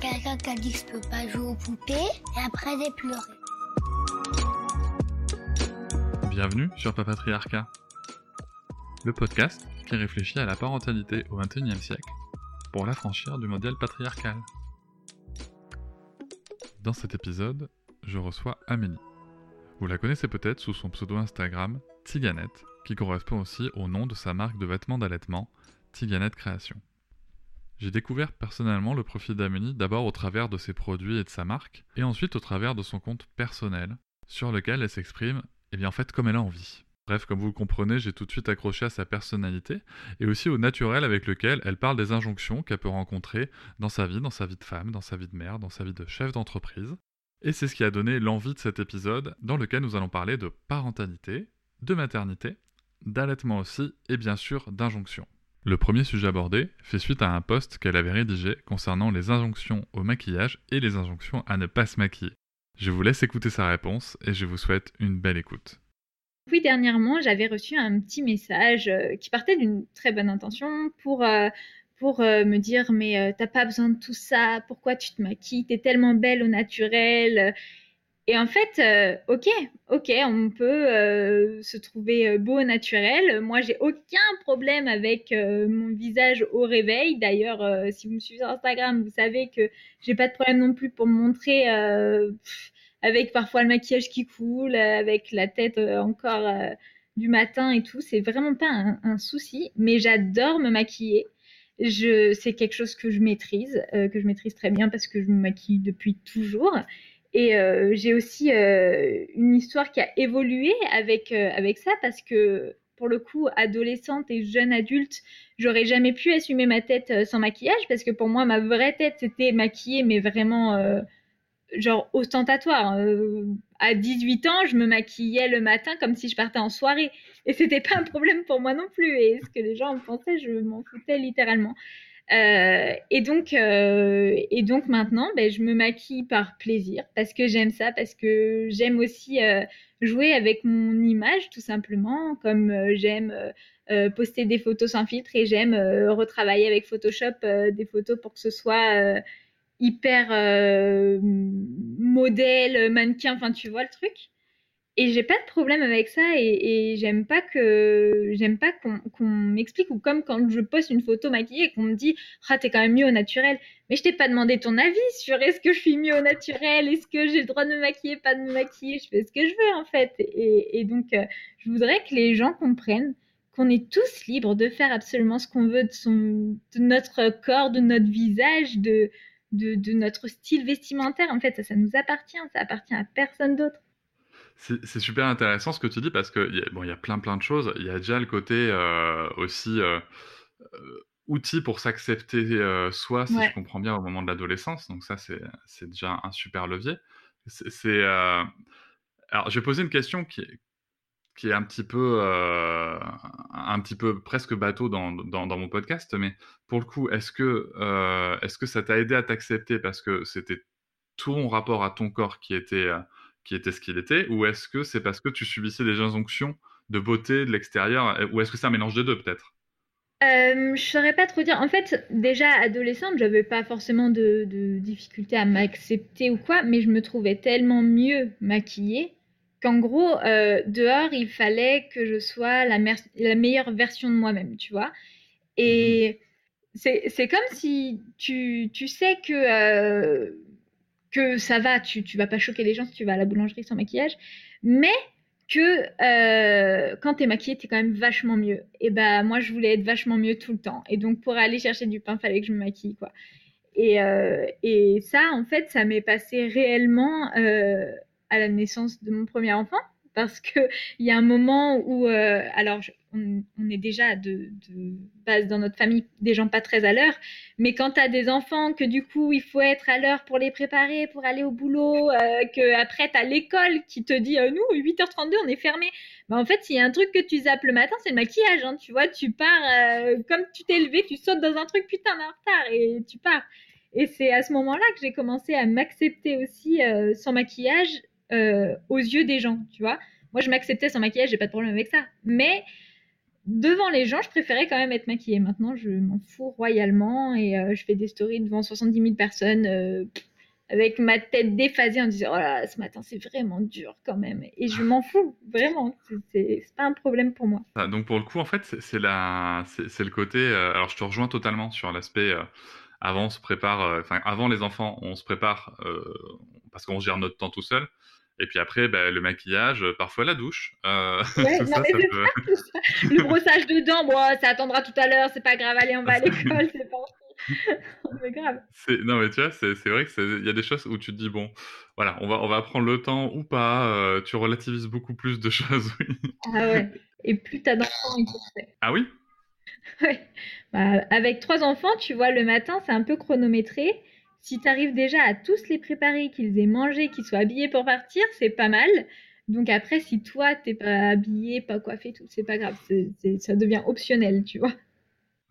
Quelqu'un qui a dit que je peux pas jouer aux poupées et après j'ai pleuré. Bienvenue sur Papatriarcat, le podcast qui réfléchit à la parentalité au XXIe siècle pour l'affranchir du modèle patriarcal. Dans cet épisode, je reçois Amélie. Vous la connaissez peut-être sous son pseudo Instagram Tiganette, qui correspond aussi au nom de sa marque de vêtements d'allaitement, Tiganette Création. J'ai découvert personnellement le profil d'Amélie d'abord au travers de ses produits et de sa marque, et ensuite au travers de son compte personnel, sur lequel elle s'exprime et bien en fait comme elle a envie. Bref, comme vous le comprenez, j'ai tout de suite accroché à sa personnalité et aussi au naturel avec lequel elle parle des injonctions qu'elle peut rencontrer dans sa vie, dans sa vie de femme, dans sa vie de mère, dans sa vie de chef d'entreprise. Et c'est ce qui a donné l'envie de cet épisode dans lequel nous allons parler de parentalité, de maternité, d'allaitement aussi et bien sûr d'injonctions. Le premier sujet abordé fait suite à un post qu'elle avait rédigé concernant les injonctions au maquillage et les injonctions à ne pas se maquiller. Je vous laisse écouter sa réponse et je vous souhaite une belle écoute. Oui, dernièrement, j'avais reçu un petit message euh, qui partait d'une très bonne intention pour, euh, pour euh, me dire Mais t'as pas besoin de tout ça, pourquoi tu te maquilles? T'es tellement belle au naturel. Et en fait, ok, ok, on peut se trouver beau au naturel. Moi, j'ai aucun problème avec mon visage au réveil. D'ailleurs, si vous me suivez sur Instagram, vous savez que j'ai pas de problème non plus pour me montrer avec parfois le maquillage qui coule, avec la tête euh, encore euh, du matin et tout. C'est vraiment pas un, souci, mais j'adore me maquiller. C'est quelque chose que je maîtrise, euh, que je maîtrise très bien parce que je me maquille depuis toujours. Et j'ai aussi une histoire qui a évolué avec, avec ça parce que pour le coup, adolescente et jeune adulte, j'aurais jamais pu assumer ma tête sans maquillage parce que pour moi, ma vraie tête, c'était maquillée, mais vraiment genre ostentatoire. Euh, à 18 ans, je me maquillais le matin comme si je partais en soirée. Et c'était pas un problème pour moi non plus. Et ce que les gens pensaient, je m'en foutais littéralement. Euh, et donc, euh, et donc maintenant, ben, je me maquille par plaisir parce que j'aime ça, parce que j'aime aussi jouer avec mon image tout simplement, comme j'aime poster des photos sans filtre et j'aime retravailler avec Photoshop des photos pour que ce soit hyper euh, modèle, mannequin, enfin tu vois le truc. Et j'ai pas de problème avec ça et, j'aime pas que j'aime pas qu'on m'explique ou comme quand je poste une photo maquillée et qu'on me dit ah t'es quand même mieux au naturel. Mais je t'ai pas demandé ton avis sur est-ce que je suis mieux au naturel, est-ce que j'ai le droit de me maquiller, pas de me maquiller. Je fais ce que je veux en fait. Et, donc euh, je voudrais que les gens comprennent qu'on est tous libres de faire absolument ce qu'on veut de, son, de notre corps, de notre visage, de de, notre style vestimentaire. En fait, ça, nous appartient, ça appartient à personne d'autre. C'est super intéressant ce que tu dis parce que bon, il y a plein plein de choses. Il y a déjà le côté euh, aussi euh, euh, outil pour s'accepter soi, si je comprends bien, au moment de l'adolescence. Donc ça, c'est déjà un super levier. C'est alors, je vais poser une question qui, qui est un petit peu, euh, un petit peu presque bateau dans, dans, mon podcast, mais pour le coup, est-ce que, euh, est-ce que ça t'a aidé à t'accepter? Parce que c'était ton rapport à ton corps qui était, qui était ce qu'il était, ou est-ce que c'est parce que tu subissais des injonctions de beauté de l'extérieur, ou est-ce que c'est un mélange des deux peut-être? Euh, je saurais pas trop dire. En fait, déjà adolescente, j'avais pas forcément de, de difficulté à m'accepter ou quoi, mais je me trouvais tellement mieux maquillée qu'en gros, euh, dehors, il fallait que je sois la, la meilleure version de moi-même, tu vois? Et mhm. c'est comme si tu, tu sais que, euh, que ça va, tu, tu vas pas choquer les gens si tu vas à la boulangerie sans maquillage, mais que euh, quand t'es maquillée, t'es quand même vachement mieux. Et ben moi, je voulais être vachement mieux tout le temps. Et donc, pour aller chercher du pain, fallait que je me maquille, quoi. Et, euh, et ça, en fait, ça m'est passé réellement à la naissance de mon premier enfant parce que il y a un moment où, euh, alors, on, est déjà de, base dans notre famille des gens pas très à l'heure, mais quand tu as des enfants que du coup il faut être à l'heure pour les préparer, pour aller au boulot, euh, que après tu as l'école qui te dit euh, nous 8h32 on est fermé. Bah, en fait, s'il y a un truc que tu zappes le matin, c'est le maquillage. Hein, tu vois, tu pars euh, comme tu t'es levé, tu sautes dans un truc putain en retard et tu pars. Et c'est à ce moment-là que j'ai commencé à m'accepter aussi sans maquillage aux yeux des gens, tu vois. Moi, je m'acceptais sans maquillage, j'ai pas de problème avec ça. Mais devant les gens, je préférais quand même être maquillée. Maintenant, je m'en fous royalement et euh, je fais des stories devant 70 000 personnes euh, avec ma tête déphasée en disant Oh là, ce matin, c'est vraiment dur quand même. Et je m'en fous, vraiment. C'est pas un problème pour moi. Ah, donc, pour le coup, en fait, c'est le côté. Euh, alors, je te rejoins totalement sur l'aspect. avant, on se prépare. Enfin, avant les enfants, on se prépare parce qu'on gère notre temps tout seul. Et puis après, bah, le maquillage, euh, parfois la douche. Euh, ouais, non, ça, ça peut... Le brossage de dents, bon, ça attendra tout à l'heure, c'est pas grave, allez, on va à l'école, c'est pas grave. Non, mais tu vois, c'est vrai qu'il y a des choses où tu te dis, bon, voilà, on va, on va prendre le temps ou pas, euh, tu relativises beaucoup plus de choses, oui. Ah ouais, et plus t'as d'enfants, Ah oui? Ouais. Bah, avec trois enfants, tu vois, le matin, c'est un peu chronométré si tu arrives déjà à tous les préparer, qu'ils aient mangé, qu'ils soient habillés pour partir, c'est pas mal. Donc après, si toi, t'es pas habillé, pas coiffé, tout, c'est pas grave. ça devient optionnel, tu vois.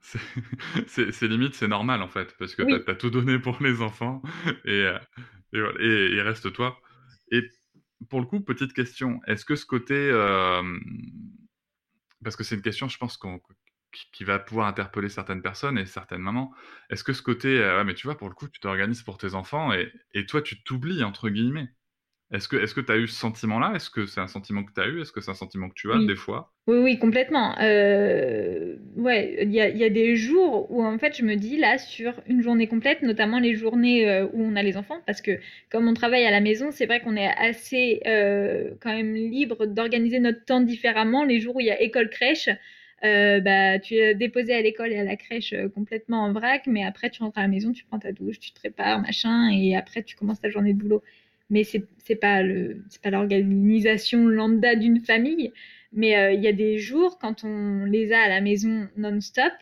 C'est limite, c'est normal en fait, parce que tu as, tout donné pour les enfants et, euh, et, reste toi. Et pour le coup, petite question, est-ce que ce côté... Euh, parce que c'est une question, je pense, qu'on qui va pouvoir interpeller certaines personnes et certaines mamans. Est-ce que ce côté, euh, mais tu vois, pour le coup, tu t'organises pour tes enfants et, et toi, tu t'oublies, entre guillemets est-ce que tu as eu ce sentiment-là? Est-ce que c'est un sentiment que tu as eu? Est-ce que c'est un sentiment que tu as des fois? Oui, oui, complètement. Euh, ouais, il y a, y a, des jours où en fait je me dis là sur une journée complète, notamment les journées euh, où on a les enfants, parce que comme on travaille à la maison, c'est vrai qu'on est assez euh, quand même libre d'organiser notre temps différemment. Les jours où il y a école crèche, euh, bah, tu es déposé à l'école et à la crèche euh, complètement en vrac, mais après tu rentres à la maison, tu prends ta douche, tu te prépares, machin, et après tu commences ta journée de boulot. Mais c'est pas le pas l'organisation lambda d'une famille, mais euh, il y a des jours quand on les a à la maison non-stop,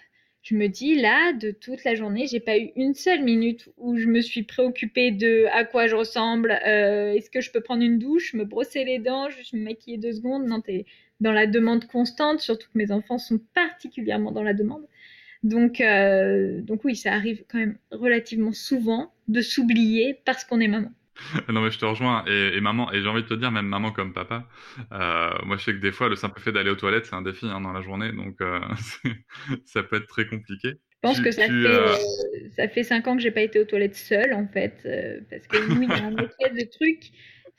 je me dis là de toute la journée, j'ai pas eu une seule minute où je me suis préoccupée de à quoi je ressemble, est-ce que je peux prendre une douche, me brosser les dents, juste me maquiller deux secondes? Non, t'es dans la demande constante, surtout que mes enfants sont particulièrement dans la demande. Donc, euh, donc oui, ça arrive quand même relativement souvent de s'oublier parce qu'on est maman. non mais je te rejoins et, maman et j'ai envie de te dire même maman comme papa euh, moi je sais que des fois le simple fait d'aller aux toilettes c'est un défi hein, dans la journée donc euh, ça peut être très compliqué je pense que ça, fait, ça fait cinq ans que j'ai pas été aux toilettes seule en fait parce que oui il y a un espèce de truc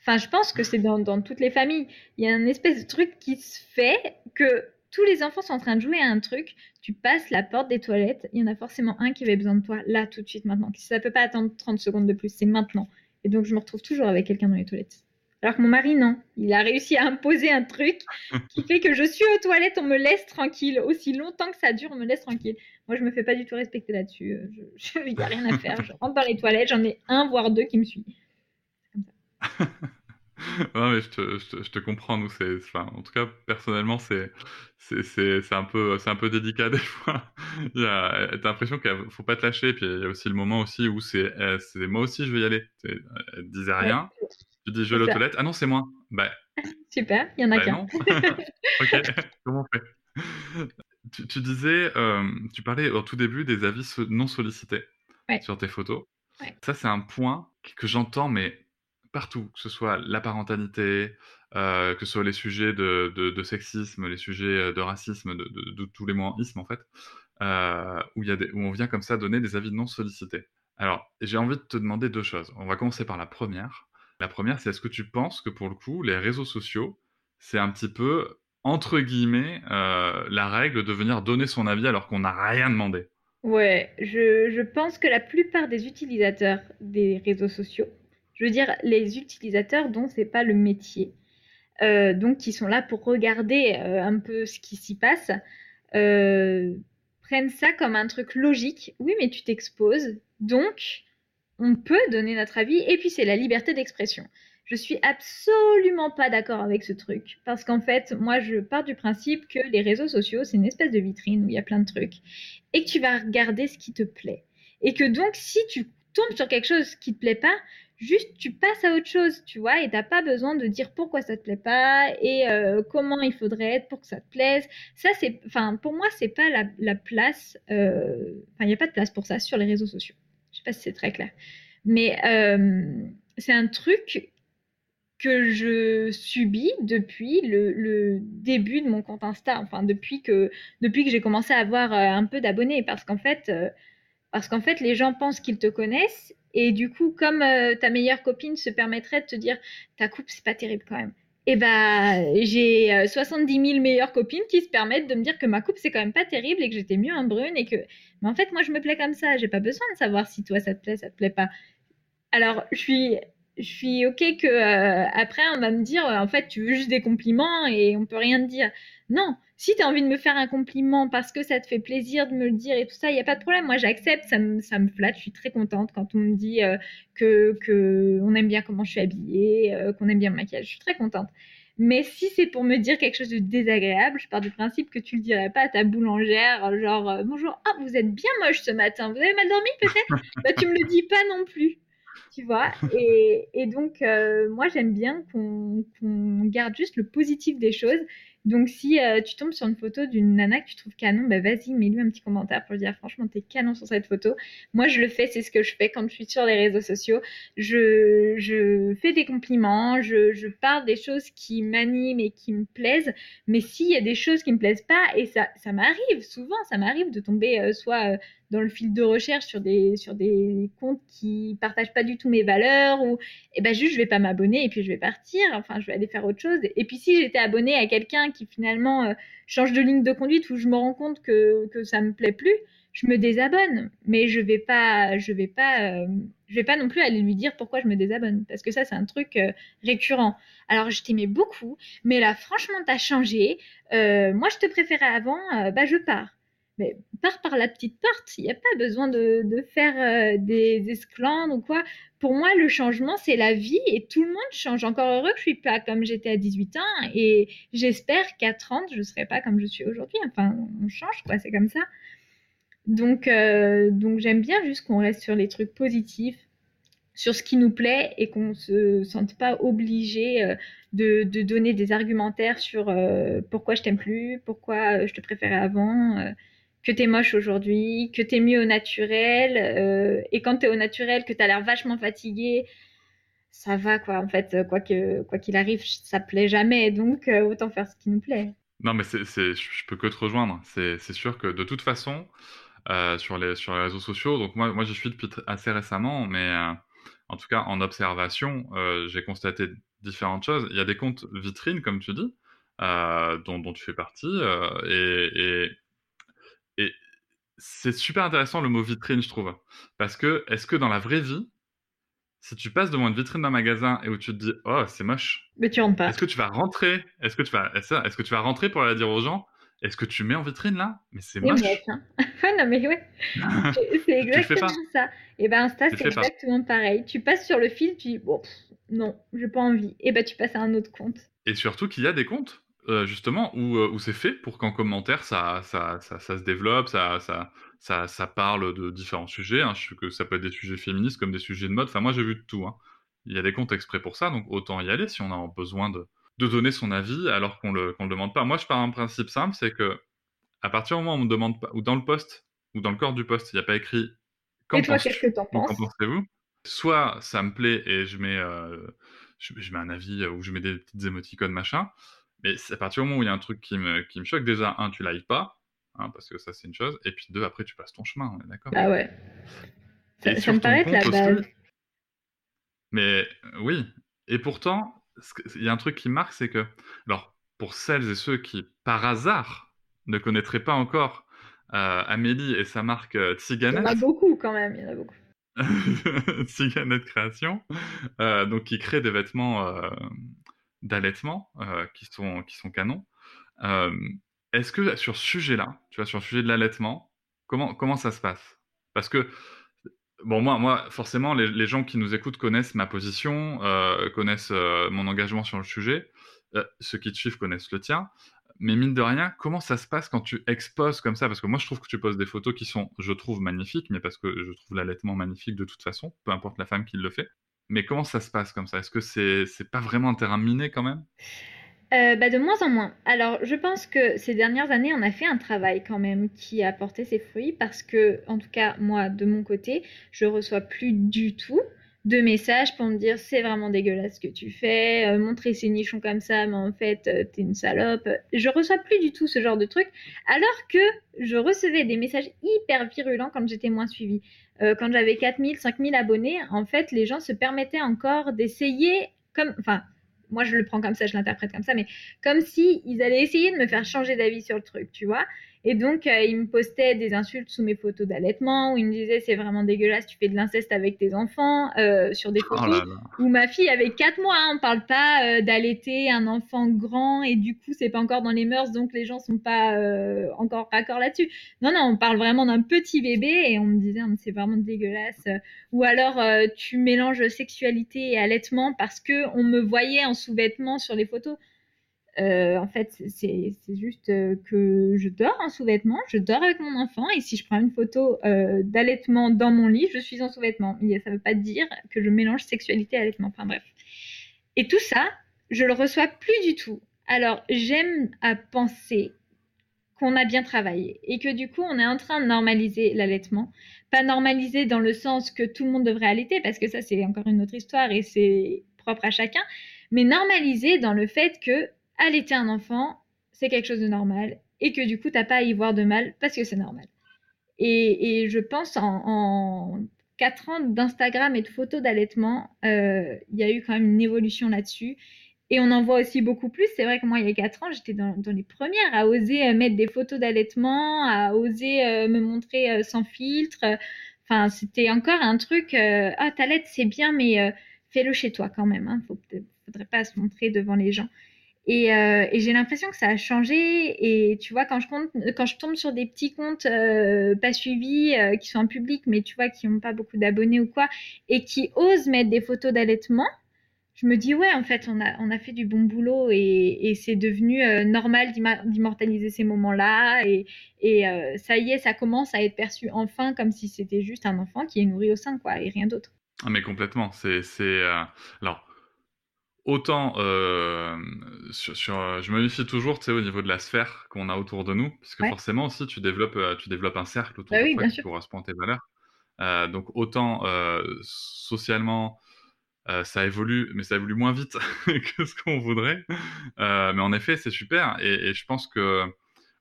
Enfin, je pense que c'est dans, dans, toutes les familles. Il y a un espèce de truc qui se fait que tous les enfants sont en train de jouer à un truc. Tu passes la porte des toilettes, il y en a forcément un qui avait besoin de toi là, tout de suite, maintenant. Ça peut pas attendre 30 secondes de plus, c'est maintenant. Et donc, je me retrouve toujours avec quelqu'un dans les toilettes. Alors que mon mari, non. Il a réussi à imposer un truc qui fait que je suis aux toilettes, on me laisse tranquille. Aussi longtemps que ça dure, on me laisse tranquille. Moi, je me fais pas du tout respecter là-dessus. Il n'y a rien à faire. Je rentre dans les toilettes, j'en ai un, voire deux qui me suivent. non, mais je te, je te, comprends. Nous, c'est, enfin, en tout cas, personnellement, c'est, c'est, c'est, un peu, c'est un peu délicat des fois. il y a, t'as l'impression qu'il faut pas te lâcher. Puis il y a aussi le moment aussi où c'est, eh, c'est moi aussi, je vais y aller. Elle disait rien. Tu dis, je vais aux toilettes. Ah non, c'est moi. Bah. Super, il y en a bah qu'un. ok, comment on fait? Tu, tu, disais, euh, tu parlais au tout début des avis non sollicités sur tes photos. Ça, c'est un point que j'entends, mais partout, que ce soit la parentalité, euh, que ce soit les sujets de, sexisme, les sujets euh, de racisme, de, tous les mots en fait, euh, où, y a où on vient comme ça donner des avis non sollicités. Alors, j'ai envie de te demander deux choses. On va commencer par la première. La première, c'est est-ce que tu penses que pour le coup, les réseaux sociaux, c'est un petit peu, entre guillemets, la règle de venir donner son avis alors qu'on n'a rien demandé? Ouais, je, je pense que la plupart des utilisateurs des réseaux sociaux je veux dire les utilisateurs dont c'est pas le métier, euh, donc qui sont là pour regarder euh, un peu ce qui s'y passe, euh, prennent ça comme un truc logique. Oui, mais tu t'exposes, donc on peut donner notre avis, et puis c'est la liberté d'expression. Je suis absolument pas d'accord avec ce truc, parce qu'en fait, moi, je pars du principe que les réseaux sociaux, c'est une espèce de vitrine où il y a plein de trucs, et que tu vas regarder ce qui te plaît. Et que donc, si tu tombes sur quelque chose qui te plaît pas, juste tu passes à autre chose, tu vois, et t'as pas besoin de dire pourquoi ça te plaît pas et euh, comment il faudrait être pour que ça te plaise. Ça, c'est, enfin, pour moi, c'est pas la, la place, euh, enfin, il n'y a pas de place pour ça sur les réseaux sociaux. Je sais pas si c'est très clair, mais euh, c'est un truc que je subis depuis le, le, début de mon compte Insta, enfin depuis que depuis que j'ai commencé à avoir un peu d'abonnés, parce qu'en fait, parce qu'en fait, les gens pensent qu'ils te connaissent et du coup, comme euh, ta meilleure copine se permettrait de te dire ta coupe, c'est pas terrible quand même. Et eh bah, j'ai 70 euh, 000 meilleures copines qui se permettent de me dire que ma coupe, c'est quand même pas terrible et que j'étais mieux en brune et que. Mais en fait, moi, je me plais comme ça. J'ai pas besoin de savoir si toi, ça te plaît, ça te plaît pas. Alors, je suis je suis ok que euh, après on va me dire en fait tu veux juste des compliments et on peut rien te dire. Non, si tu as envie de me faire un compliment parce que ça te fait plaisir de me le dire et tout ça, il n'y a pas de problème. Moi, j'accepte, ça me, ça me flatte. Je suis très contente quand on me dit euh, que, que on aime bien comment je suis habillée, euh, qu'on aime bien le maquillage. Je suis très contente. Mais si c'est pour me dire quelque chose de désagréable, je pars du principe que tu le dirais pas à ta boulangère, genre euh, bonjour, ah vous êtes bien moche ce matin, vous avez mal dormi peut-être? Bah tu me le dis pas non plus, tu vois. Et, et donc moi j'aime bien qu'on garde juste le positif des choses donc, si euh, tu tombes sur une photo d'une nana que tu trouves canon, bah vas-y, mets-lui un petit commentaire pour lui dire franchement, t'es canon sur cette photo. Moi, je le fais, c'est ce que je fais quand je suis sur les réseaux sociaux. Je, je fais des compliments, je, je parle des choses qui m'animent et qui me plaisent. Mais s'il y a des choses qui me plaisent pas, et ça, ça m'arrive souvent, ça m'arrive de tomber euh, soit euh, dans le fil de recherche sur des, sur des comptes qui partagent pas du tout mes valeurs ou eh ben juste je vais pas m'abonner et puis je vais partir enfin je vais aller faire autre chose et puis si j'étais abonné à quelqu'un qui finalement euh, change de ligne de conduite où je me rends compte que, que ça me plaît plus je me désabonne. Mais je vais pas je vais pas euh, je vais pas non plus aller lui dire pourquoi je me désabonne parce que ça c'est un truc euh, récurrent. Alors je t'aimais beaucoup mais là franchement t'as changé. Moi je te préférais avant bah je pars mais pars par la petite porte. Il n'y a pas besoin de, faire euh, des esclandres ou quoi. Pour moi, le changement, c'est la vie et tout le monde change. Encore heureux que je suis pas comme j'étais à 18 ans et j'espère qu'à 30, je ne serai pas comme je suis aujourd'hui. Enfin, on change, quoi, c'est comme ça. Donc, euh, donc j'aime bien juste qu'on reste sur les trucs positifs, sur ce qui nous plaît et qu'on ne se sente pas obligé euh, de, donner des argumentaires sur pourquoi je t'aime plus, pourquoi je te préférais avant que t'es moche aujourd'hui, que t'es mieux au naturel, euh, et quand t'es au naturel, que t'as l'air vachement fatigué, ça va quoi. En fait, quoi que quoi qu'il arrive, ça plaît jamais, donc euh, autant faire ce qui nous plaît. Non, mais c'est, je peux que te rejoindre. C'est, sûr que de toute façon, euh, sur les sur les réseaux sociaux, donc moi moi je suis depuis assez récemment, mais en tout cas en observation, j'ai constaté différentes choses. Il y a des comptes vitrines, comme tu dis, dont, tu fais partie, et c'est super intéressant le mot vitrine, je trouve. Parce que, est-ce que dans la vraie vie, si tu passes devant une vitrine d'un magasin et où tu te dis, oh, c'est moche. Mais tu rentres pas. Est-ce que tu vas rentrer Est-ce que tu vas, est-ce que tu vas rentrer pour aller dire aux gens, est-ce que tu mets en vitrine là? Mais c'est moche. Hein. non, mais ouais. c'est exactement ça. Et ben Insta, c'est exactement pareil. Tu passes sur le fil, tu dis, bon, non, j'ai pas envie. Et ben tu passes à un autre compte. Et surtout qu'il y a des comptes euh, justement, où, euh, où c'est fait pour qu'en commentaire, ça, ça, ça, ça, se développe, ça, ça, ça, ça parle de différents sujets. Hein. Je sais que ça peut être des sujets féministes comme des sujets de mode. Enfin, moi, j'ai vu de tout. Hein. Il y a des comptes exprès pour ça, donc autant y aller si on a besoin de, de donner son avis alors qu'on le, le demande pas. Moi, je pars un principe simple, c'est que à partir du moment où on me demande pas, ou dans le poste, ou dans le corps du poste, il n'y a pas écrit qu'en pensez-vous? Soit ça me plaît et je mets, euh, je, je, mets un avis ou je mets des petites émoticônes machin, mais c'est à partir du moment où il y a un truc qui me, qui me choque, déjà, un, tu live pas, hein, parce que ça c'est une chose, et puis deux, après tu passes ton chemin, on est d'accord Ah ouais. Ça, me paraît être la base. mais oui, et pourtant, il y a un truc qui marque, c'est que, alors, pour celles et ceux qui, par hasard, ne connaîtraient pas encore euh, Amélie et sa marque euh, Tsiganet. Il y en a beaucoup quand même, il y en a beaucoup. Tsiganet Création, euh, donc qui crée des vêtements euh, d'allaitement euh, qui, sont, qui sont canons. Euh, est-ce que sur ce sujet-là, tu vois, sur le sujet de l'allaitement, comment, comment ça se passe? Parce que bon, moi, moi, forcément, les, gens qui nous écoutent connaissent ma position, euh, connaissent mon engagement sur le sujet. Ceux qui te suivent connaissent le tien. Mais mine de rien, comment ça se passe quand tu exposes comme ça? Parce que moi, je trouve que tu poses des photos qui sont, je trouve, magnifiques, mais parce que je trouve l'allaitement magnifique de toute façon, peu importe la femme qui le fait. Mais comment ça se passe comme ça? Est-ce que c'est pas vraiment un terrain miné quand même? Euh, bah, de moins en moins. Alors, je pense que ces dernières années, on a fait un travail quand même qui a porté ses fruits parce que, en tout cas, moi, de mon côté, je reçois plus du tout de messages pour me dire c'est vraiment dégueulasse ce que tu fais, euh, montrer ces nichons comme ça, mais en fait, euh, t'es une salope. Je reçois plus du tout ce genre de truc, alors que je recevais des messages hyper virulents quand j'étais moins suivie. quand j'avais 4000, 5000 abonnés, en fait, les gens se permettaient encore d'essayer comme, enfin, moi je le prends comme ça, je l'interprète comme ça, mais comme si ils allaient essayer de me faire changer d'avis sur le truc, tu vois. Et donc, euh, il me postait des insultes sous mes photos d'allaitement, où il me disait c'est vraiment dégueulasse, tu fais de l'inceste avec tes enfants, euh, sur des oh photos où ma fille avait 4 mois. Hein, on parle pas euh, d'allaiter un enfant grand et du coup, c'est pas encore dans les mœurs, donc les gens sont pas encore raccord là-dessus. Non, non, on parle vraiment d'un petit bébé et on me disait c'est vraiment dégueulasse. Ou alors, tu mélanges sexualité et allaitement parce que on me voyait en sous-vêtements sur les photos. Euh, en fait, c'est juste euh, que je dors en sous-vêtements, je dors avec mon enfant, et si je prends une photo euh, d'allaitement dans mon lit, je suis en sous-vêtements. Ça ne veut pas dire que je mélange sexualité et allaitement. Enfin bref. Et tout ça, je le reçois plus du tout. Alors, j'aime à penser qu'on a bien travaillé et que du coup, on est en train de normaliser l'allaitement. Pas normaliser dans le sens que tout le monde devrait allaiter, parce que ça, c'est encore une autre histoire et c'est propre à chacun, mais normaliser dans le fait que allaiter un enfant, c'est quelque chose de normal et que du coup, t'as pas à y voir de mal parce que c'est normal. Et, je pense en, en 4 ans d'Instagram et de photos d'allaitement, euh, il y a eu quand même une évolution là-dessus. Et on en voit aussi beaucoup plus. C'est vrai que moi, il y a 4 ans, j'étais dans, les premières à oser euh, mettre des photos d'allaitement, à oser euh, me montrer sans filtre. Enfin, c'était encore un truc, ah, t'allaites, c'est bien, mais fais-le chez toi quand même. Hein. Faut, faudrait pas se montrer devant les gens. Euh, et, j'ai l'impression que ça a changé. Et tu vois, quand je, compte, quand je tombe sur des petits comptes euh, pas suivis, euh, qui sont en public, mais tu vois, qui n'ont pas beaucoup d'abonnés ou quoi, et qui osent mettre des photos d'allaitement, je me dis, ouais, en fait, on a, on a fait du bon boulot et, c'est devenu normal d'immortaliser ces moments-là. Et, et ça y est, ça commence à être perçu enfin comme si c'était juste un enfant qui est nourri au sein, quoi, et rien d'autre. Ah, mais complètement. C'est. Alors autant euh, sur, euh, je me méfie toujours tu sais au niveau de la sphère qu'on a autour de nous parce que forcément aussi tu développes euh, tu développes un cercle autour bah de toi qui correspond à tes valeurs. Donc autant socialement ça évolue mais ça évolue moins vite que ce qu'on voudrait. Mais en effet c'est super et, et, je pense que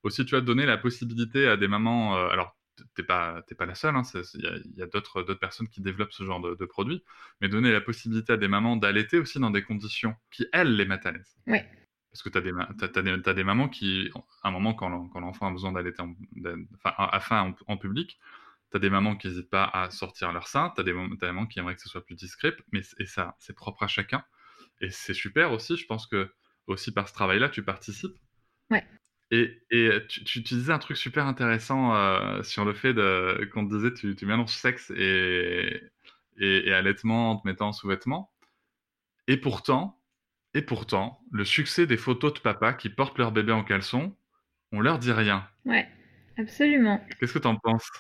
aussi tu as donné la possibilité à des mamans alors t'es pas, pas la seule, hein, il y a, d'autres, personnes qui développent ce genre de, produits, mais donner la possibilité à des mamans d'allaiter aussi dans des conditions qui, elles, les mettent à l'aise. Parce que tu as, des, mamans qui, à un moment, quand, l'enfant a besoin d'allaiter en, enfin, en, public, tu as des mamans qui n'hésitent pas à sortir leur sein, tu as, des mamans qui aimeraient que ce soit plus discret, mais et ça, c'est propre à chacun. Et c'est super aussi, je pense que aussi par ce travail-là, tu participes. Ouais. Et, et tu, tu, disais un truc super intéressant euh, sur le fait de, qu'on te disait tu, tu mélanges sexe et, et, et, allaitement en te mettant en sous-vêtements. Et pourtant, et pourtant, le succès des photos de papa qui portent leur bébé en caleçon, on leur dit rien. Ouais, absolument. Qu'est-ce que tu en penses?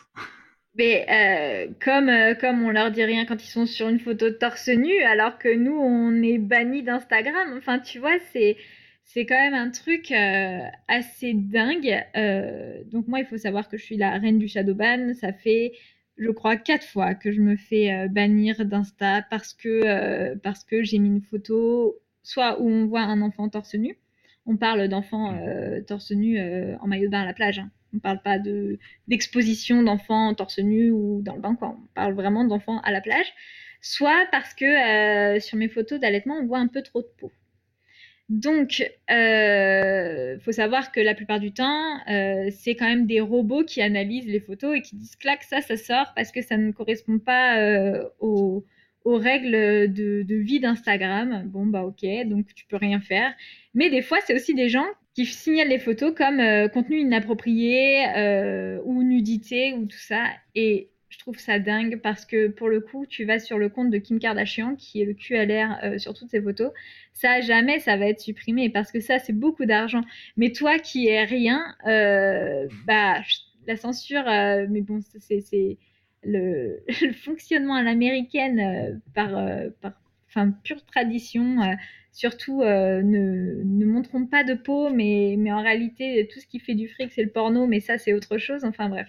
Mais euh, comme, euh, comme on leur dit rien quand ils sont sur une photo de torse nu, alors que nous, on est bannis d'Instagram. Enfin, tu vois, c'est c'est quand même un truc euh, assez dingue. Euh, donc moi, il faut savoir que je suis la reine du Shadowban. Ça fait, je crois, quatre fois que je me fais euh, bannir d'Insta parce que parce que j'ai mis une photo, soit où on voit un enfant torse nu. On parle d'enfants torse nu en maillot de bain à la plage. Hein. On ne parle pas de d'exposition d'enfants torse nu ou dans le bain. Quoi. On parle vraiment d'enfants à la plage. Soit parce que sur mes photos d'allaitement, on voit un peu trop de peau. Donc, il euh, faut savoir que la plupart du temps, euh, c'est quand même des robots qui analysent les photos et qui disent clac, ça, ça sort parce que ça ne correspond pas euh, aux, règles de, vie d'Instagram. Bon, bah ok, donc tu peux rien faire. Mais des fois, c'est aussi des gens qui signalent les photos comme contenu inapproprié ou nudité ou tout ça. Et Je trouve ça dingue parce que pour le coup, tu vas sur le compte de Kim Kardashian, qui est le cul à l'air euh, sur toutes ses photos. Ça, jamais ça va être supprimé parce que ça, c'est beaucoup d'argent. Mais toi qui es rien, euh, bah, la censure, euh, mais bon, c'est le, le, fonctionnement à l'américaine par, par enfin, pure tradition. surtout, ne, ne montrons pas de peau, mais, mais en réalité, tout ce qui fait du fric, c'est le porno, mais ça, c'est autre chose. Enfin, bref.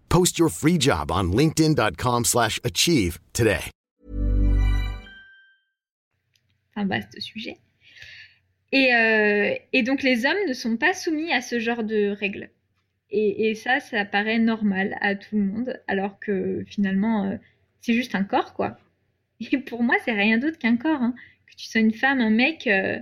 Post your free job on linkedin.com/achieve today. Un vaste sujet. Et, euh, et, donc les hommes ne sont pas soumis à ce genre de règles. Et, et ça, ça paraît normal à tout le monde, alors que finalement, euh, c'est juste un corps, quoi. Et pour moi, c'est rien d'autre qu'un corps. Hein. Que tu sois une femme, un mec, euh,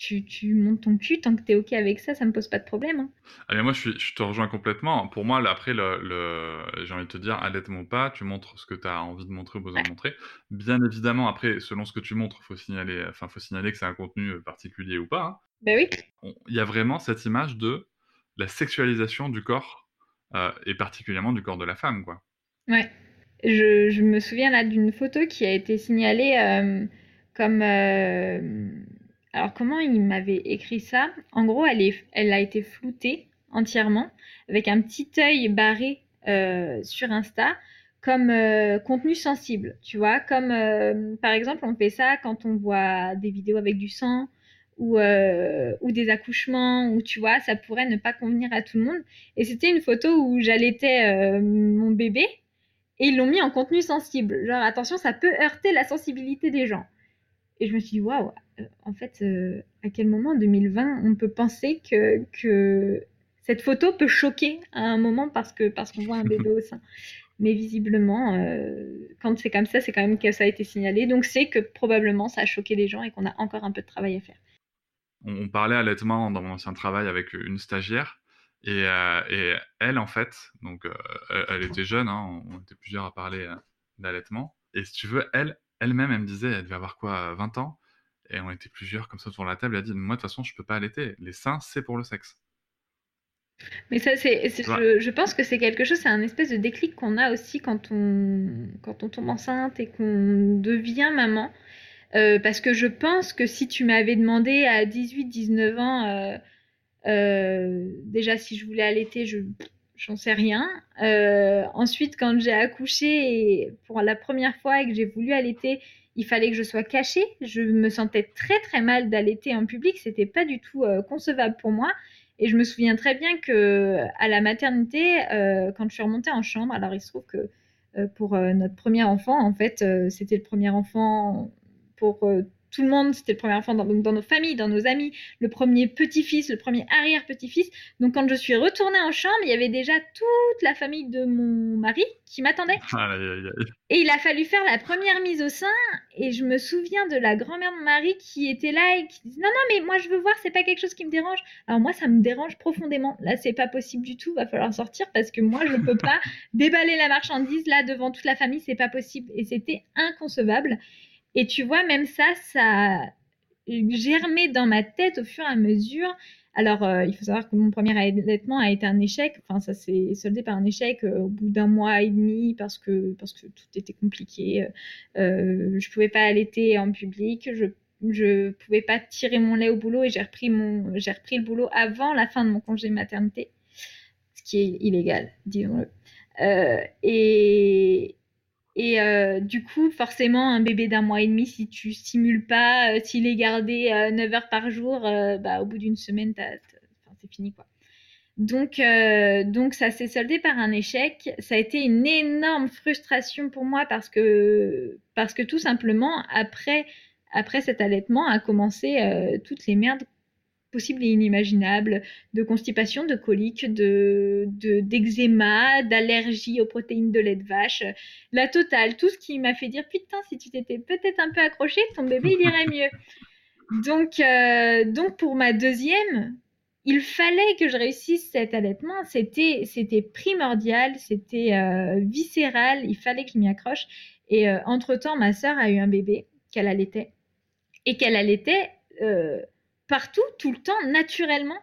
tu, montes ton cul, tant que tu es OK avec ça, ça me pose pas de problème. Hein. Ah, moi, je, je, te rejoins complètement. Pour moi, là, après, le, j'ai envie de te dire, allaitement pas, tu montres ce que tu as envie de montrer ou besoin de montrer. Bien évidemment, après, selon ce que tu montres, il faut signaler, enfin, faut signaler que c'est un contenu euh, particulier ou pas. Hein. Ben oui. Il y a vraiment cette image de la sexualisation du corps, euh, et particulièrement du corps de la femme, quoi. Ouais. Je, je me souviens là d'une photo qui a été signalée euh, comme alors comment il m'avait écrit ça? En gros, elle, elle a été floutée entièrement avec un petit œil barré euh, sur Insta comme euh, contenu sensible, tu vois, comme euh, par exemple on fait ça quand on voit des vidéos avec du sang ou, ou des accouchements, ou tu vois, ça pourrait ne pas convenir à tout le monde. Et c'était une photo où j'allaitais mon bébé et ils l'ont mis en contenu sensible. Genre attention, ça peut heurter la sensibilité des gens. Et je me suis dit, waouh, euh, en fait, euh, à quel moment, en 2020, on peut penser que, que cette photo peut choquer à un moment parce que parce qu'on voit un bébé au sein. Mais visiblement, euh, quand c'est comme ça, c'est quand même que ça a été signalé. Donc c'est que probablement ça a choqué les gens et qu'on a encore un peu de travail à faire. On, parlait allaitement dans mon ancien travail avec une stagiaire. Et, elle, en fait, donc elle, était jeune, hein, on était plusieurs à parler d'allaitement. Et si tu veux, elle, elle-même, elle me disait, elle devait avoir quoi, 20 ans? Et on était plusieurs comme ça sur la table. Elle a dit, moi, de toute façon, je peux pas allaiter. Les seins, c'est pour le sexe. Mais ça, c'est, je, pense que c'est quelque chose, c'est un espèce de déclic qu'on a aussi quand on, quand on tombe enceinte et qu'on devient maman. Euh, parce que je pense que si tu m'avais demandé à 18-19 ans, euh, euh, déjà si je voulais allaiter, je j'en sais rien. Euh, ensuite, quand j'ai accouché pour la première fois et que j'ai voulu allaiter, il fallait que je sois cachée. Je me sentais très très mal d'allaiter en public. C'était pas du tout euh, concevable pour moi. Et je me souviens très bien que à la maternité, euh, quand je suis remontée en chambre, alors il se trouve que pour notre premier enfant, en fait, c'était le premier enfant pour tout le monde, c'était le premier enfant dans, dans, nos familles, dans nos amis, le premier petit-fils, le premier arrière-petit-fils. Donc quand je suis retournée en chambre, il y avait déjà toute la famille de mon mari qui m'attendait. Et il a fallu faire la première mise au sein. Et je me souviens de la grand-mère de mon mari qui était là et qui disait non non mais moi je veux voir, c'est pas quelque chose qui me dérange. Alors moi ça me dérange profondément. Là c'est pas possible du tout, va falloir sortir parce que moi je peux pas déballer la marchandise là devant toute la famille, c'est pas possible. Et c'était inconcevable. Et tu vois, même ça, ça germé dans ma tête au fur et à mesure. Alors, euh, il faut savoir que mon premier allaitement a été un échec. Enfin, ça s'est soldé par un échec euh, au bout d'un mois et demi parce que, parce que tout était compliqué. Euh, je pouvais pas allaiter en public. Je je pouvais pas tirer mon lait au boulot et j'ai repris mon j'ai repris le boulot avant la fin de mon congé maternité, ce qui est illégal, disons-le. Et, et euh, du coup, forcément, un bébé d'un mois et demi, si tu stimules pas, euh, s'il est gardé 9 euh, heures par jour, bah, au bout d'une semaine, c'est fini. quoi. Donc, donc ça s'est soldé par un échec. Ça a été une énorme frustration pour moi parce que, parce que tout simplement, après, après cet allaitement, a commencé toutes les merdes possibles et inimaginables, de constipation, de colique, de d'eczéma, d'allergie aux protéines de lait de vache, la totale, tout ce qui m'a fait dire putain si tu t'étais peut-être un peu accroché, ton bébé il irait mieux. Donc euh, donc pour ma deuxième, il fallait que je réussisse cet allaitement, c'était c'était primordial, c'était euh, viscéral, il fallait que je m'y accroche. Et euh, entre temps, ma sœur a eu un bébé qu'elle allaitait et qu'elle allaitait partout, tout le temps, naturellement.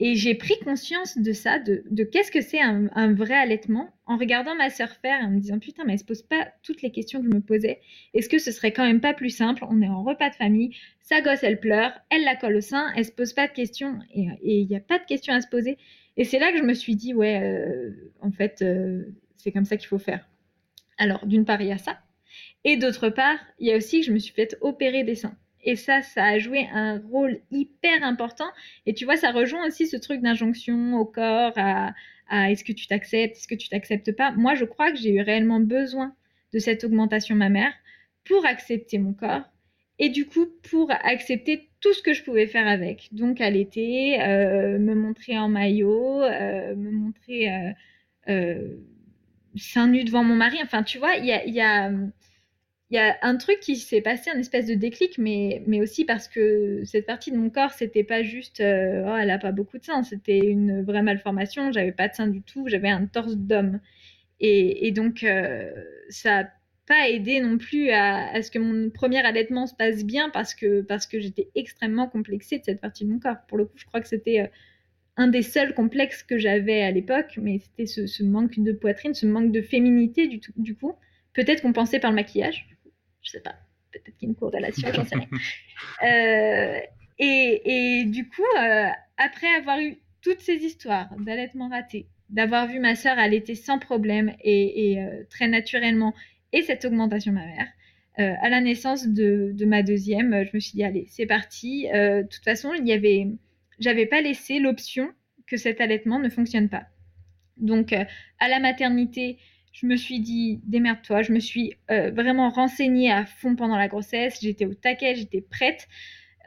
Et j'ai pris conscience de ça, de, qu'est-ce que c'est un, vrai allaitement, en regardant ma sœur faire, en me disant putain, mais elle se pose pas toutes les questions que je me posais. Est-ce que ce serait quand même pas plus simple? On est en repas de famille, sa gosse elle pleure, elle la colle au sein, elle se pose pas de questions et il n'y a pas de questions à se poser. Et c'est là que je me suis dit ouais, euh, en fait, euh, c'est comme ça qu'il faut faire. Alors d'une part il y a ça, et d'autre part il y a aussi que je me suis fait opérer des seins. Et ça, ça a joué un rôle hyper important. Et tu vois, ça rejoint aussi ce truc d'injonction au corps, à, est-ce que tu t'acceptes, est-ce que tu t'acceptes pas. Moi, je crois que j'ai eu réellement besoin de cette augmentation mammaire pour accepter mon corps et du coup pour accepter tout ce que je pouvais faire avec. Donc allaiter, euh, me montrer en maillot, euh, me montrer euh, euh, seins nus devant mon mari. Enfin, tu vois, il y a, y a il y a un truc qui s'est passé, un espèce de déclic, mais, mais aussi parce que cette partie de mon corps, c'était pas juste euh, oh, elle a pas beaucoup de seins, c'était une vraie malformation, j'avais pas de seins du tout, j'avais un torse d'homme. Et, donc, euh, ça n'a pas aidé non plus à, ce que mon premier allaitement se passe bien parce que, parce que j'étais extrêmement complexée de cette partie de mon corps. Pour le coup, je crois que c'était euh, un des seuls complexes que j'avais à l'époque, mais c'était ce, manque de poitrine, ce manque de féminité du, coup. Peut-être pensait par le maquillage, je sais pas, peut-être qu'il y a une corrélation, j'en sais rien. Euh, et, du coup, euh, après avoir eu toutes ces histoires d'allaitement raté, d'avoir vu ma sœur allaiter sans problème et, euh, très naturellement, et cette augmentation mammaire, à la naissance de, ma deuxième, je me suis dit, allez, c'est parti. de toute façon, il y avait, j'avais pas laissé l'option que cet allaitement ne fonctionne pas. Donc, à la maternité, je me suis dit, démerde-toi, je me suis euh, vraiment renseignée à fond pendant la grossesse, j'étais au taquet, j'étais prête.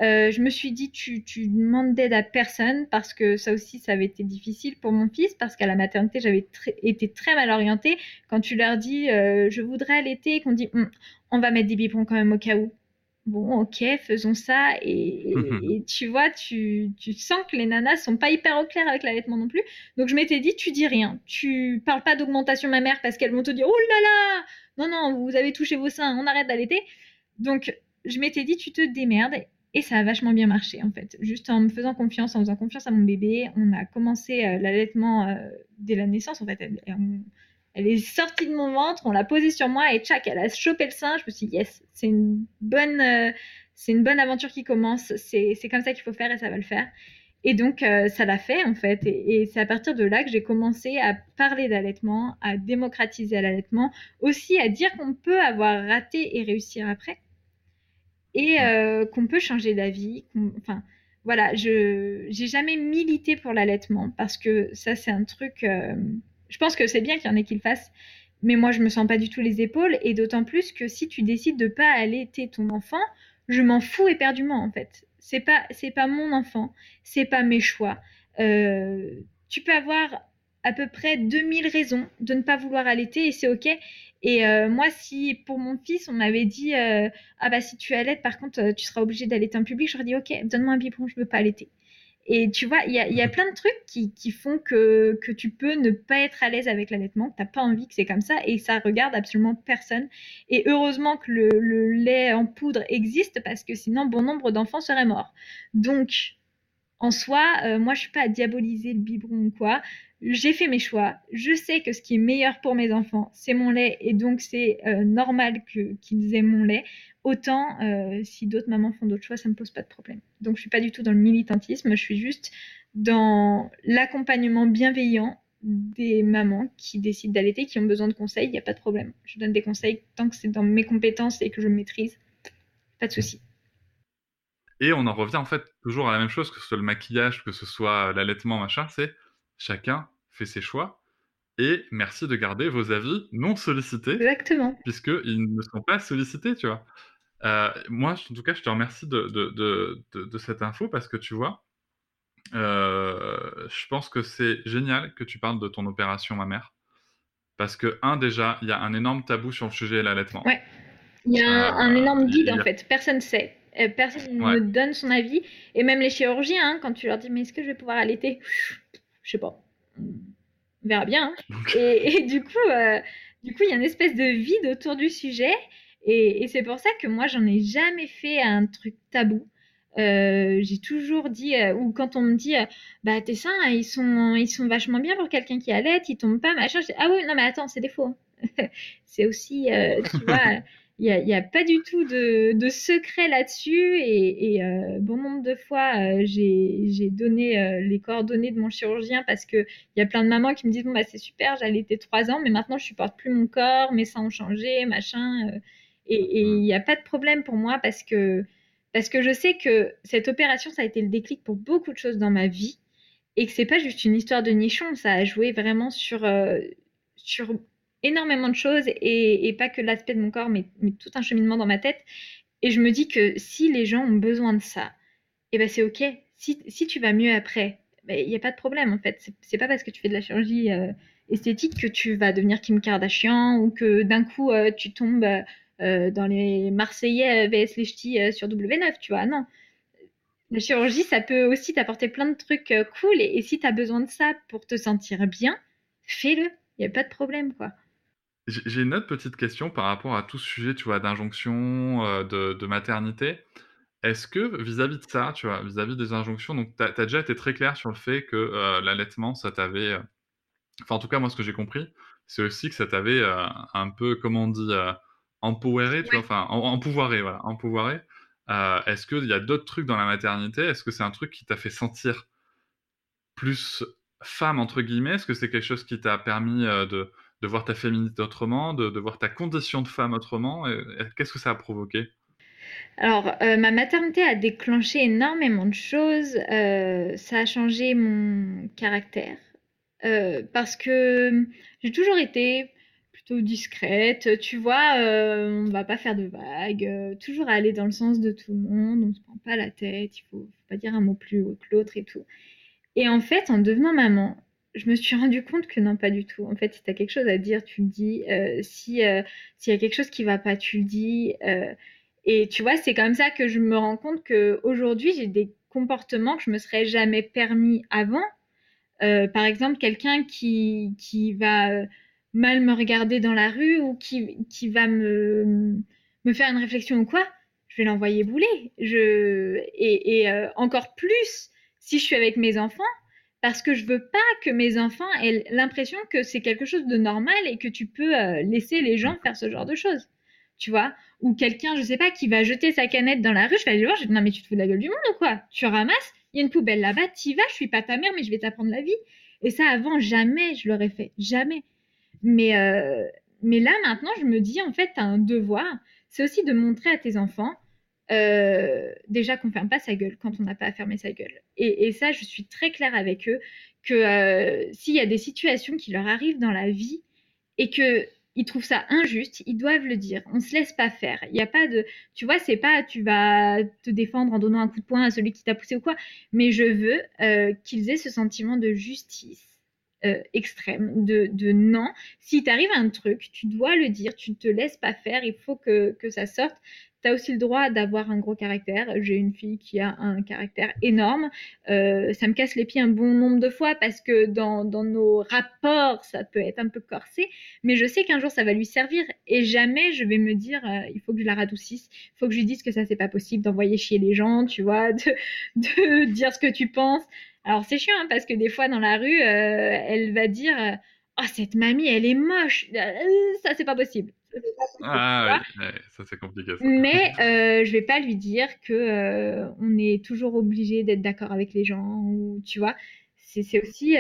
Euh, je me suis dit, tu, demandes d'aide à personne parce que ça aussi, ça avait été difficile pour mon fils parce qu'à la maternité, j'avais été très mal orientée. Quand tu leur dis, euh, je voudrais allaiter, qu'on dit, hum, on va mettre des biberons quand même au cas où bon, ok, faisons ça. Et, tu vois, tu, sens que les nanas sont pas hyper au clair avec l'allaitement non plus. Donc je m'étais dit, tu dis rien. Tu parles pas d'augmentation mammaire parce qu'elles vont te dire, oh là là, non, non, vous avez touché vos seins, on arrête d'allaiter. Donc je m'étais dit, tu te démerdes. Et ça a vachement bien marché en fait. Juste en me faisant confiance, en faisant confiance à mon bébé, on a commencé euh, l'allaitement euh, dès la naissance en fait. Elle est sortie de mon ventre, on l'a posée sur moi et tchac, elle a chopé le sein. Je me suis dit, yes, c'est une bonne, euh, c'est une bonne aventure qui commence. C'est, comme ça qu'il faut faire et ça va le faire. Et donc, euh, ça l'a fait en fait. Et, c'est à partir de là que j'ai commencé à parler d'allaitement, à démocratiser l'allaitement, aussi à dire qu'on peut avoir raté et réussir après. Et euh, qu'on peut changer d'avis. Enfin, voilà, je j'ai jamais milité pour l'allaitement parce que ça, c'est un truc je pense que c'est bien qu'il y en ait qui le fassent, mais moi, je me sens pas du tout les épaules, et d'autant plus que si tu décides de pas allaiter ton enfant, je m'en fous éperdument, en fait. C'est pas, c'est pas mon enfant, c'est pas mes choix. Euh, tu peux avoir à peu près 2000 raisons de ne pas vouloir allaiter et c'est ok. Et euh, moi, si pour mon fils, on m'avait dit euh, ah bah si tu allaites, par contre, tu seras obligé d'allaiter en public, j'aurais dit ok, donne-moi un biberon, je veux pas allaiter. Et tu vois, il y a, y a, plein de trucs qui, qui font que, que, tu peux ne pas être à l'aise avec l'allaitement, que tu n'as pas envie que c'est comme ça, et ça regarde absolument personne. Et heureusement que le, le lait en poudre existe, parce que sinon, bon nombre d'enfants seraient morts. Donc, en soi, euh, moi, je suis pas à diaboliser le biberon ou quoi. J'ai fait mes choix. Je sais que ce qui est meilleur pour mes enfants, c'est mon lait, et donc c'est euh, normal qu'ils aient mon lait. Autant, euh, si d'autres mamans font d'autres choix, ça me pose pas de problème. Donc, je suis pas du tout dans le militantisme, je suis juste dans l'accompagnement bienveillant des mamans qui décident d'allaiter, qui ont besoin de conseils, il n'y a pas de problème. Je donne des conseils tant que c'est dans mes compétences et que je maîtrise. Pas de souci. Et on en revient en fait toujours à la même chose, que ce soit le maquillage, que ce soit l'allaitement, machin, c'est chacun fait ses choix et merci de garder vos avis non sollicités. Exactement. Puisqu'ils ne sont pas sollicités, tu vois. Euh, moi, en tout cas, je te remercie de, de, de, de, cette info parce que tu vois, je pense que c'est génial que tu parles de ton opération mammaire. Parce que, un, déjà, il y a un énorme tabou sur le sujet de l'allaitement. Ouais. Il y a un, énorme guide, en fait. Personne ne sait. personne ne donne son avis. Et même les chirurgiens, hein, quand tu leur dis, mais est-ce que je vais pouvoir allaiter? Je sais pas. On verra bien. Hein. Et, du coup, du coup, il y a une espèce de vide autour du sujet. Et, c'est pour ça que moi, j'en ai jamais fait un truc tabou. Euh, j'ai toujours dit, euh, ou quand on me dit, euh, bah tes seins, ils sont, ils sont vachement bien pour quelqu'un qui allait, ils tombent pas, machin. Ah oui, non mais attends, c'est des faux. Hein. c'est aussi, tu vois, il n'y a, pas du tout de, de secret là-dessus. Et, et bon nombre de fois, j'ai donné les coordonnées de mon chirurgien parce que il y a plein de mamans qui me disent, bon bah c'est super, j'allais été trois ans, mais maintenant je supporte plus mon corps, mes seins ont changé, machin. Et il n'y a pas de problème pour moi parce que, parce que je sais que cette opération, ça a été le déclic pour beaucoup de choses dans ma vie et que c'est pas juste une histoire de nichon, ça a joué vraiment sur, euh, sur énormément de choses et, pas que l'aspect de mon corps, mais, mais, tout un cheminement dans ma tête. Et je me dis que si les gens ont besoin de ça, eh ben c'est ok. Si, si, tu vas mieux après, ben, il n'y a pas de problème en fait. C'est pas parce que tu fais de la chirurgie euh, esthétique que tu vas devenir Kim Kardashian ou que d'un coup euh, tu tombes euh, dans les Marseillais vs les Ch'tis euh, sur W9, tu vois. Non. La chirurgie, ça peut aussi t'apporter plein de trucs euh, cool. Et, si tu as besoin de ça pour te sentir bien, fais-le. Il n'y a pas de problème, quoi. J'ai une autre petite question par rapport à tout ce sujet, tu vois, d'injonction, de, maternité. Est-ce que vis-à-vis de ça, tu vois, vis-à-vis des injonctions, donc tu as, déjà été très clair sur le fait que l'allaitement, ça t'avait. Enfin, en tout cas, moi, ce que j'ai compris, c'est aussi que ça t'avait un peu, comment on dit, empouvoiré, tu vois, enfin, empouvoiré, voilà, empouvoiré. Euh, Est-ce qu'il y a d'autres trucs dans la maternité? Est-ce que c'est un truc qui t'a fait sentir plus femme, entre guillemets? Est-ce que c'est quelque chose qui t'a permis euh, de, de, voir ta féminité autrement, de, de, voir ta condition de femme autrement? Qu'est-ce que ça a provoqué? Alors, euh, ma maternité a déclenché énormément de choses. Euh, ça a changé mon caractère. Parce que j'ai toujours été discrète, tu vois, euh, on va pas faire de vagues, euh, toujours aller dans le sens de tout le monde, on se prend pas la tête, il faut, faut pas dire un mot plus haut que l'autre et tout. Et en fait, en devenant maman, je me suis rendu compte que non, pas du tout. En fait, si tu as quelque chose à dire, tu le dis. Euh, si s'il y a quelque chose qui va pas, tu le dis. et tu vois, c'est comme ça que je me rends compte que aujourd'hui, j'ai des comportements que je me serais jamais permis avant. par exemple, quelqu'un qui, qui va mal me regarder dans la rue ou qui, qui va me, me faire une réflexion ou quoi, je vais l'envoyer bouler. Je, et, et euh, encore plus si je suis avec mes enfants, parce que je veux pas que mes enfants aient l'impression que c'est quelque chose de normal et que tu peux euh, laisser les gens faire ce genre de choses. Tu vois Ou quelqu'un, je sais pas, qui va jeter sa canette dans la rue, je vais aller le voir, je vais dire, non mais tu te fous de la gueule du monde ou quoi? Tu ramasses, il y a une poubelle là-bas, y vas, je suis pas ta mère, mais je vais t'apprendre la vie. Et ça, avant, jamais je l'aurais fait. Jamais. Mais, euh, mais là, maintenant, je me dis, en fait, tu as un devoir. C'est aussi de montrer à tes enfants, euh, déjà qu'on ne ferme pas sa gueule quand on n'a pas à fermer sa gueule. Et, ça, je suis très claire avec eux, que euh, s'il y a des situations qui leur arrivent dans la vie et que ils trouvent ça injuste, ils doivent le dire. On se laisse pas faire. Il n'y a pas de, tu vois, c'est pas tu vas te défendre en donnant un coup de poing à celui qui t'a poussé ou quoi. Mais je veux qu'ils aient ce sentiment de justice euh, extrême de, de non. Si t'arrive un truc, tu dois le dire, tu ne te laisses pas faire, il faut que, que ça sorte. Tu as aussi le droit d'avoir un gros caractère. J'ai une fille qui a un caractère énorme. Euh, ça me casse les pieds un bon nombre de fois parce que dans, dans nos rapports, ça peut être un peu corsé. Mais je sais qu'un jour, ça va lui servir. Et jamais je vais me dire, euh, il faut que je la radoucisse. Il faut que je lui dise que ça, c'est pas possible d'envoyer chier les gens, tu vois, de, de dire ce que tu penses. Alors c'est chiant hein, parce que des fois dans la rue, euh, elle va dire Oh, cette mamie, elle est moche. Euh, ça, c'est pas possible. ah oui, ça c'est compliqué. Mais euh, je vais pas lui dire que euh, on est toujours obligé d'être d'accord avec les gens ou tu vois? C'est aussi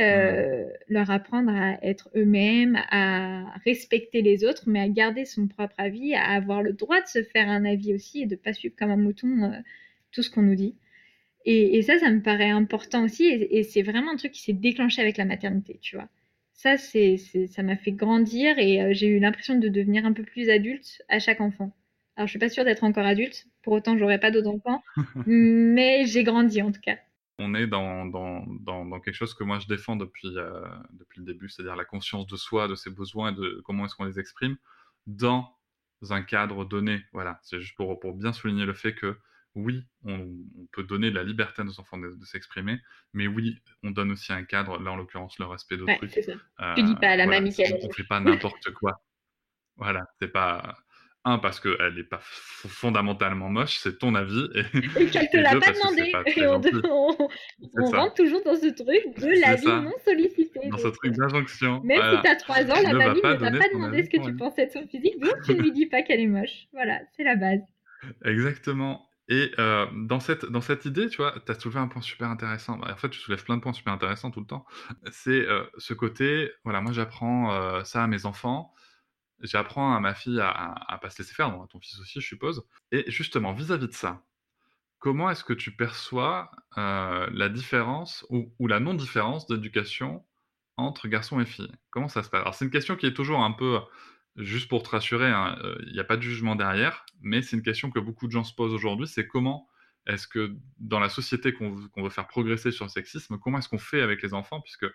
leur apprendre à être eux-mêmes, à respecter les autres, mais à garder son propre avis, à avoir le droit de se faire un avis aussi et de pas suivre comme un mouton tout ce qu'on nous dit. Et, ça, ça me paraît important aussi. Et, c'est vraiment un truc qui s'est déclenché avec la maternité, tu vois. Ça, c'est, ça m'a fait grandir et euh, j'ai eu l'impression de devenir un peu plus adulte à chaque enfant. Alors, je suis pas sûre d'être encore adulte. Pour autant, j'aurais pas d'autres enfants. mais j'ai grandi en tout cas. on est dans, dans, dans, quelque chose que moi je défends depuis, euh, depuis le début, c'est-à-dire la conscience de soi, de ses besoins et de comment est-ce qu'on les exprime dans un cadre donné. Voilà, c'est juste pour, pour bien souligner le fait que oui, on, peut donner la liberté à nos enfants de, s'exprimer, mais oui, on donne aussi un cadre, là en l'occurrence le respect d'autres trucs. Euh, tu dis pas à la mamie qu'elle On fait pas n'importe quoi. Voilà, c'est pas un parce qu'elle n'est pas fondamentalement moche, c'est ton avis. Et, qu'elle te l'a pas demandé. et on, rentre toujours dans ce truc de l'avis non sollicité. Dans ce truc d'injonction. Même si tu as 3 ans, la mamie ne t'a pas demandé ce que tu pensais de son physique, donc tu ne lui dis pas qu'elle est moche. Voilà, c'est la base. Exactement. Et euh, dans, cette, dans cette idée, tu vois, tu as soulevé un point super intéressant. Bah, en fait, tu soulèves plein de points super intéressants tout le temps. C'est euh, ce côté, voilà, moi j'apprends euh, ça à mes enfants j'apprends à ma fille à, à, pas se laisser faire, à ton fils aussi, je suppose. Et justement, vis-à-vis de ça, comment est-ce que tu perçois la différence ou, la non-différence d'éducation entre garçons et filles Comment ça se passe? Alors, c'est une question qui est toujours un peu, juste pour te rassurer, hein, euh, il n'y a pas de jugement derrière, mais c'est une question que beaucoup de gens se posent aujourd'hui, c'est comment est-ce que dans la société qu'on veut faire progresser sur le sexisme, comment est-ce qu'on fait avec les enfants Puisque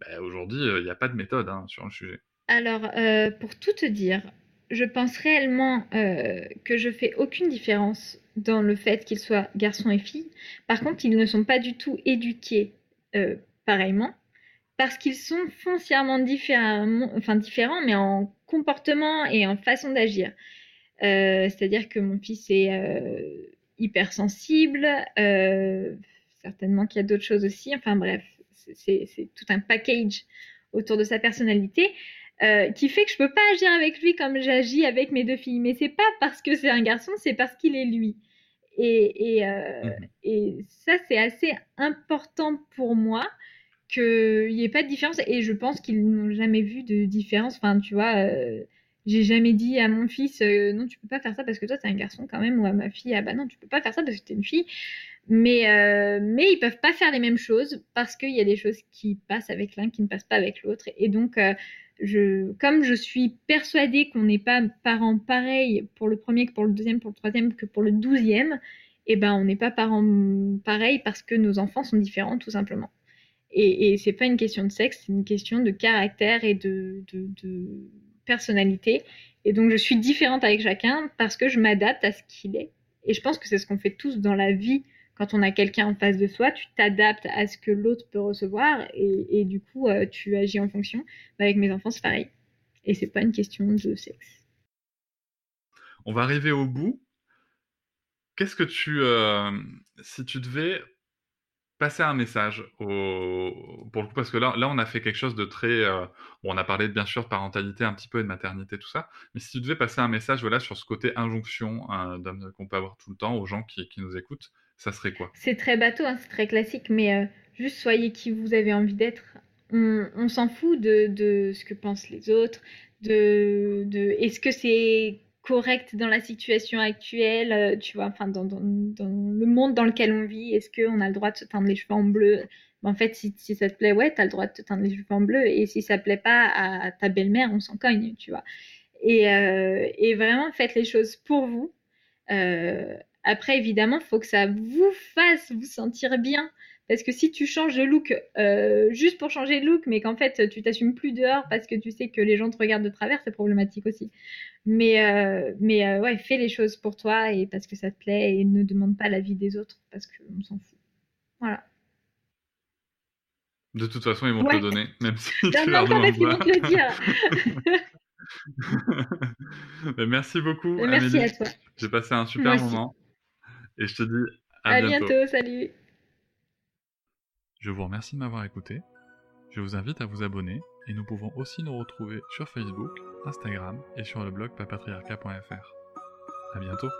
ben, aujourd'hui, euh, il n'y a pas de méthode hein, sur le sujet. Alors, euh, pour tout te dire, je pense réellement que je fais aucune différence dans le fait qu'ils soient garçons et filles. Par contre, ils ne sont pas du tout éduqués pareillement parce qu'ils sont foncièrement différents, enfin différents, mais en comportement et en façon d'agir. C'est-à-dire que mon fils est hypersensible, certainement qu'il y a d'autres choses aussi. Enfin bref, c'est tout un package autour de sa personnalité. Euh, qui fait que je peux pas agir avec lui comme j'agis avec mes deux filles. Mais c'est pas parce que c'est un garçon, c'est parce qu'il est lui. Et, et, euh, et ça, c'est assez important pour moi qu'il n'y ait pas de différence. Et je pense qu'ils n'ont jamais vu de différence. Enfin, tu vois, euh, j'ai jamais dit à mon fils, non, tu peux pas faire ça parce que toi, t'es un garçon quand même. Ou à ma fille, ah bah non, tu peux pas faire ça parce que t'es une fille. Mais, mais ils peuvent pas faire les mêmes choses parce qu'il y a des choses qui passent avec l'un qui ne passent pas avec l'autre. Et donc, je, comme je suis persuadée qu'on n'est pas parents pareils pour le premier que pour le deuxième, pour le troisième que pour le douzième, eh ben on n'est pas parents pareils parce que nos enfants sont différents tout simplement. Et, et c'est pas une question de sexe, c'est une question de caractère et de, personnalité. Et donc je suis différente avec chacun parce que je m'adapte à ce qu'il est. Et je pense que c'est ce qu'on fait tous dans la vie quand on a quelqu'un en face de soi, tu t'adaptes à ce que l'autre peut recevoir et, du coup, euh, tu agis en fonction. Avec mes enfants, c'est pareil. Et c'est pas une question de sexe. On va arriver au bout. Qu'est-ce que tu, euh, si tu devais passer un message au, pour le coup, parce que là, là, on a fait quelque chose de très, euh, on a parlé bien sûr de parentalité un petit peu et de maternité, tout ça, mais si tu devais passer un message, voilà, sur ce côté injonction qu'on peut avoir tout le temps aux gens qui nous écoutent, ça serait quoi? C'est très bateau, hein, c'est très classique, mais euh, juste soyez qui vous avez envie d'être. On, s'en fout de, ce que pensent les autres, de, de est-ce que c'est correct dans la situation actuelle, euh, tu vois, enfin dans, le monde dans lequel on vit, est-ce qu'on a le droit de se teindre les cheveux en bleu? Ben, En fait, si, ça te plaît, ouais, tu as le droit de te teindre les cheveux en bleu, et si ça plaît pas à ta belle-mère, on s'en cogne, tu vois. Et, euh, et, vraiment, faites les choses pour vous. Après, évidemment, il faut que ça vous fasse vous sentir bien. Parce que si tu changes de look euh, juste pour changer de look, mais qu'en fait tu t'assumes plus dehors parce que tu sais que les gens te regardent de travers, c'est problématique aussi. Mais, euh, mais euh, ouais, fais les choses pour toi et parce que ça te plaît et ne demande pas l'avis des autres parce qu'on s'en fout. Voilà. De toute façon, ils vont te le donner, même si tu leur demandes pas. Ils vont te le dire. merci beaucoup. Merci à toi. J'ai passé un super moment. Et je te dis à, bientôt. Salut. Je vous remercie de m'avoir écouté. Je vous invite à vous abonner et nous pouvons aussi nous retrouver sur Facebook, Instagram et sur le blog papatriarca.fr. À bientôt.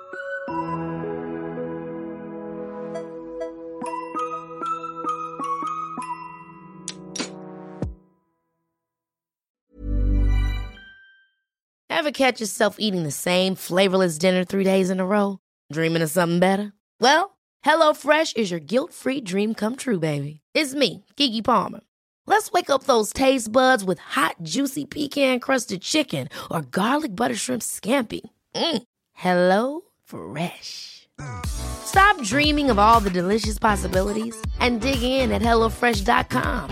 Ever catch yourself eating the same flavorless dinner three days in a row? Dreaming of something better? Well, HelloFresh is your guilt-free dream come true, baby. It's me, Kiki Palmer. Let's wake up those taste buds with hot, juicy pecan-crusted chicken or garlic butter shrimp scampi. Mm. Hello Fresh. Stop dreaming of all the delicious possibilities and dig in at HelloFresh.com.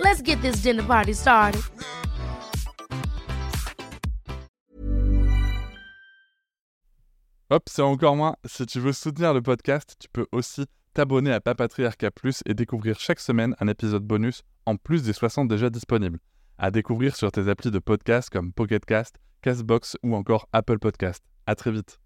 Let's get this dinner party started. Hop, c'est encore moins. Si tu veux soutenir le podcast, tu peux aussi t'abonner à Papatriarca Plus et découvrir chaque semaine un épisode bonus en plus des 60 déjà disponibles. À découvrir sur tes applis de podcast comme Pocketcast, Castbox ou encore Apple Podcast. À très vite.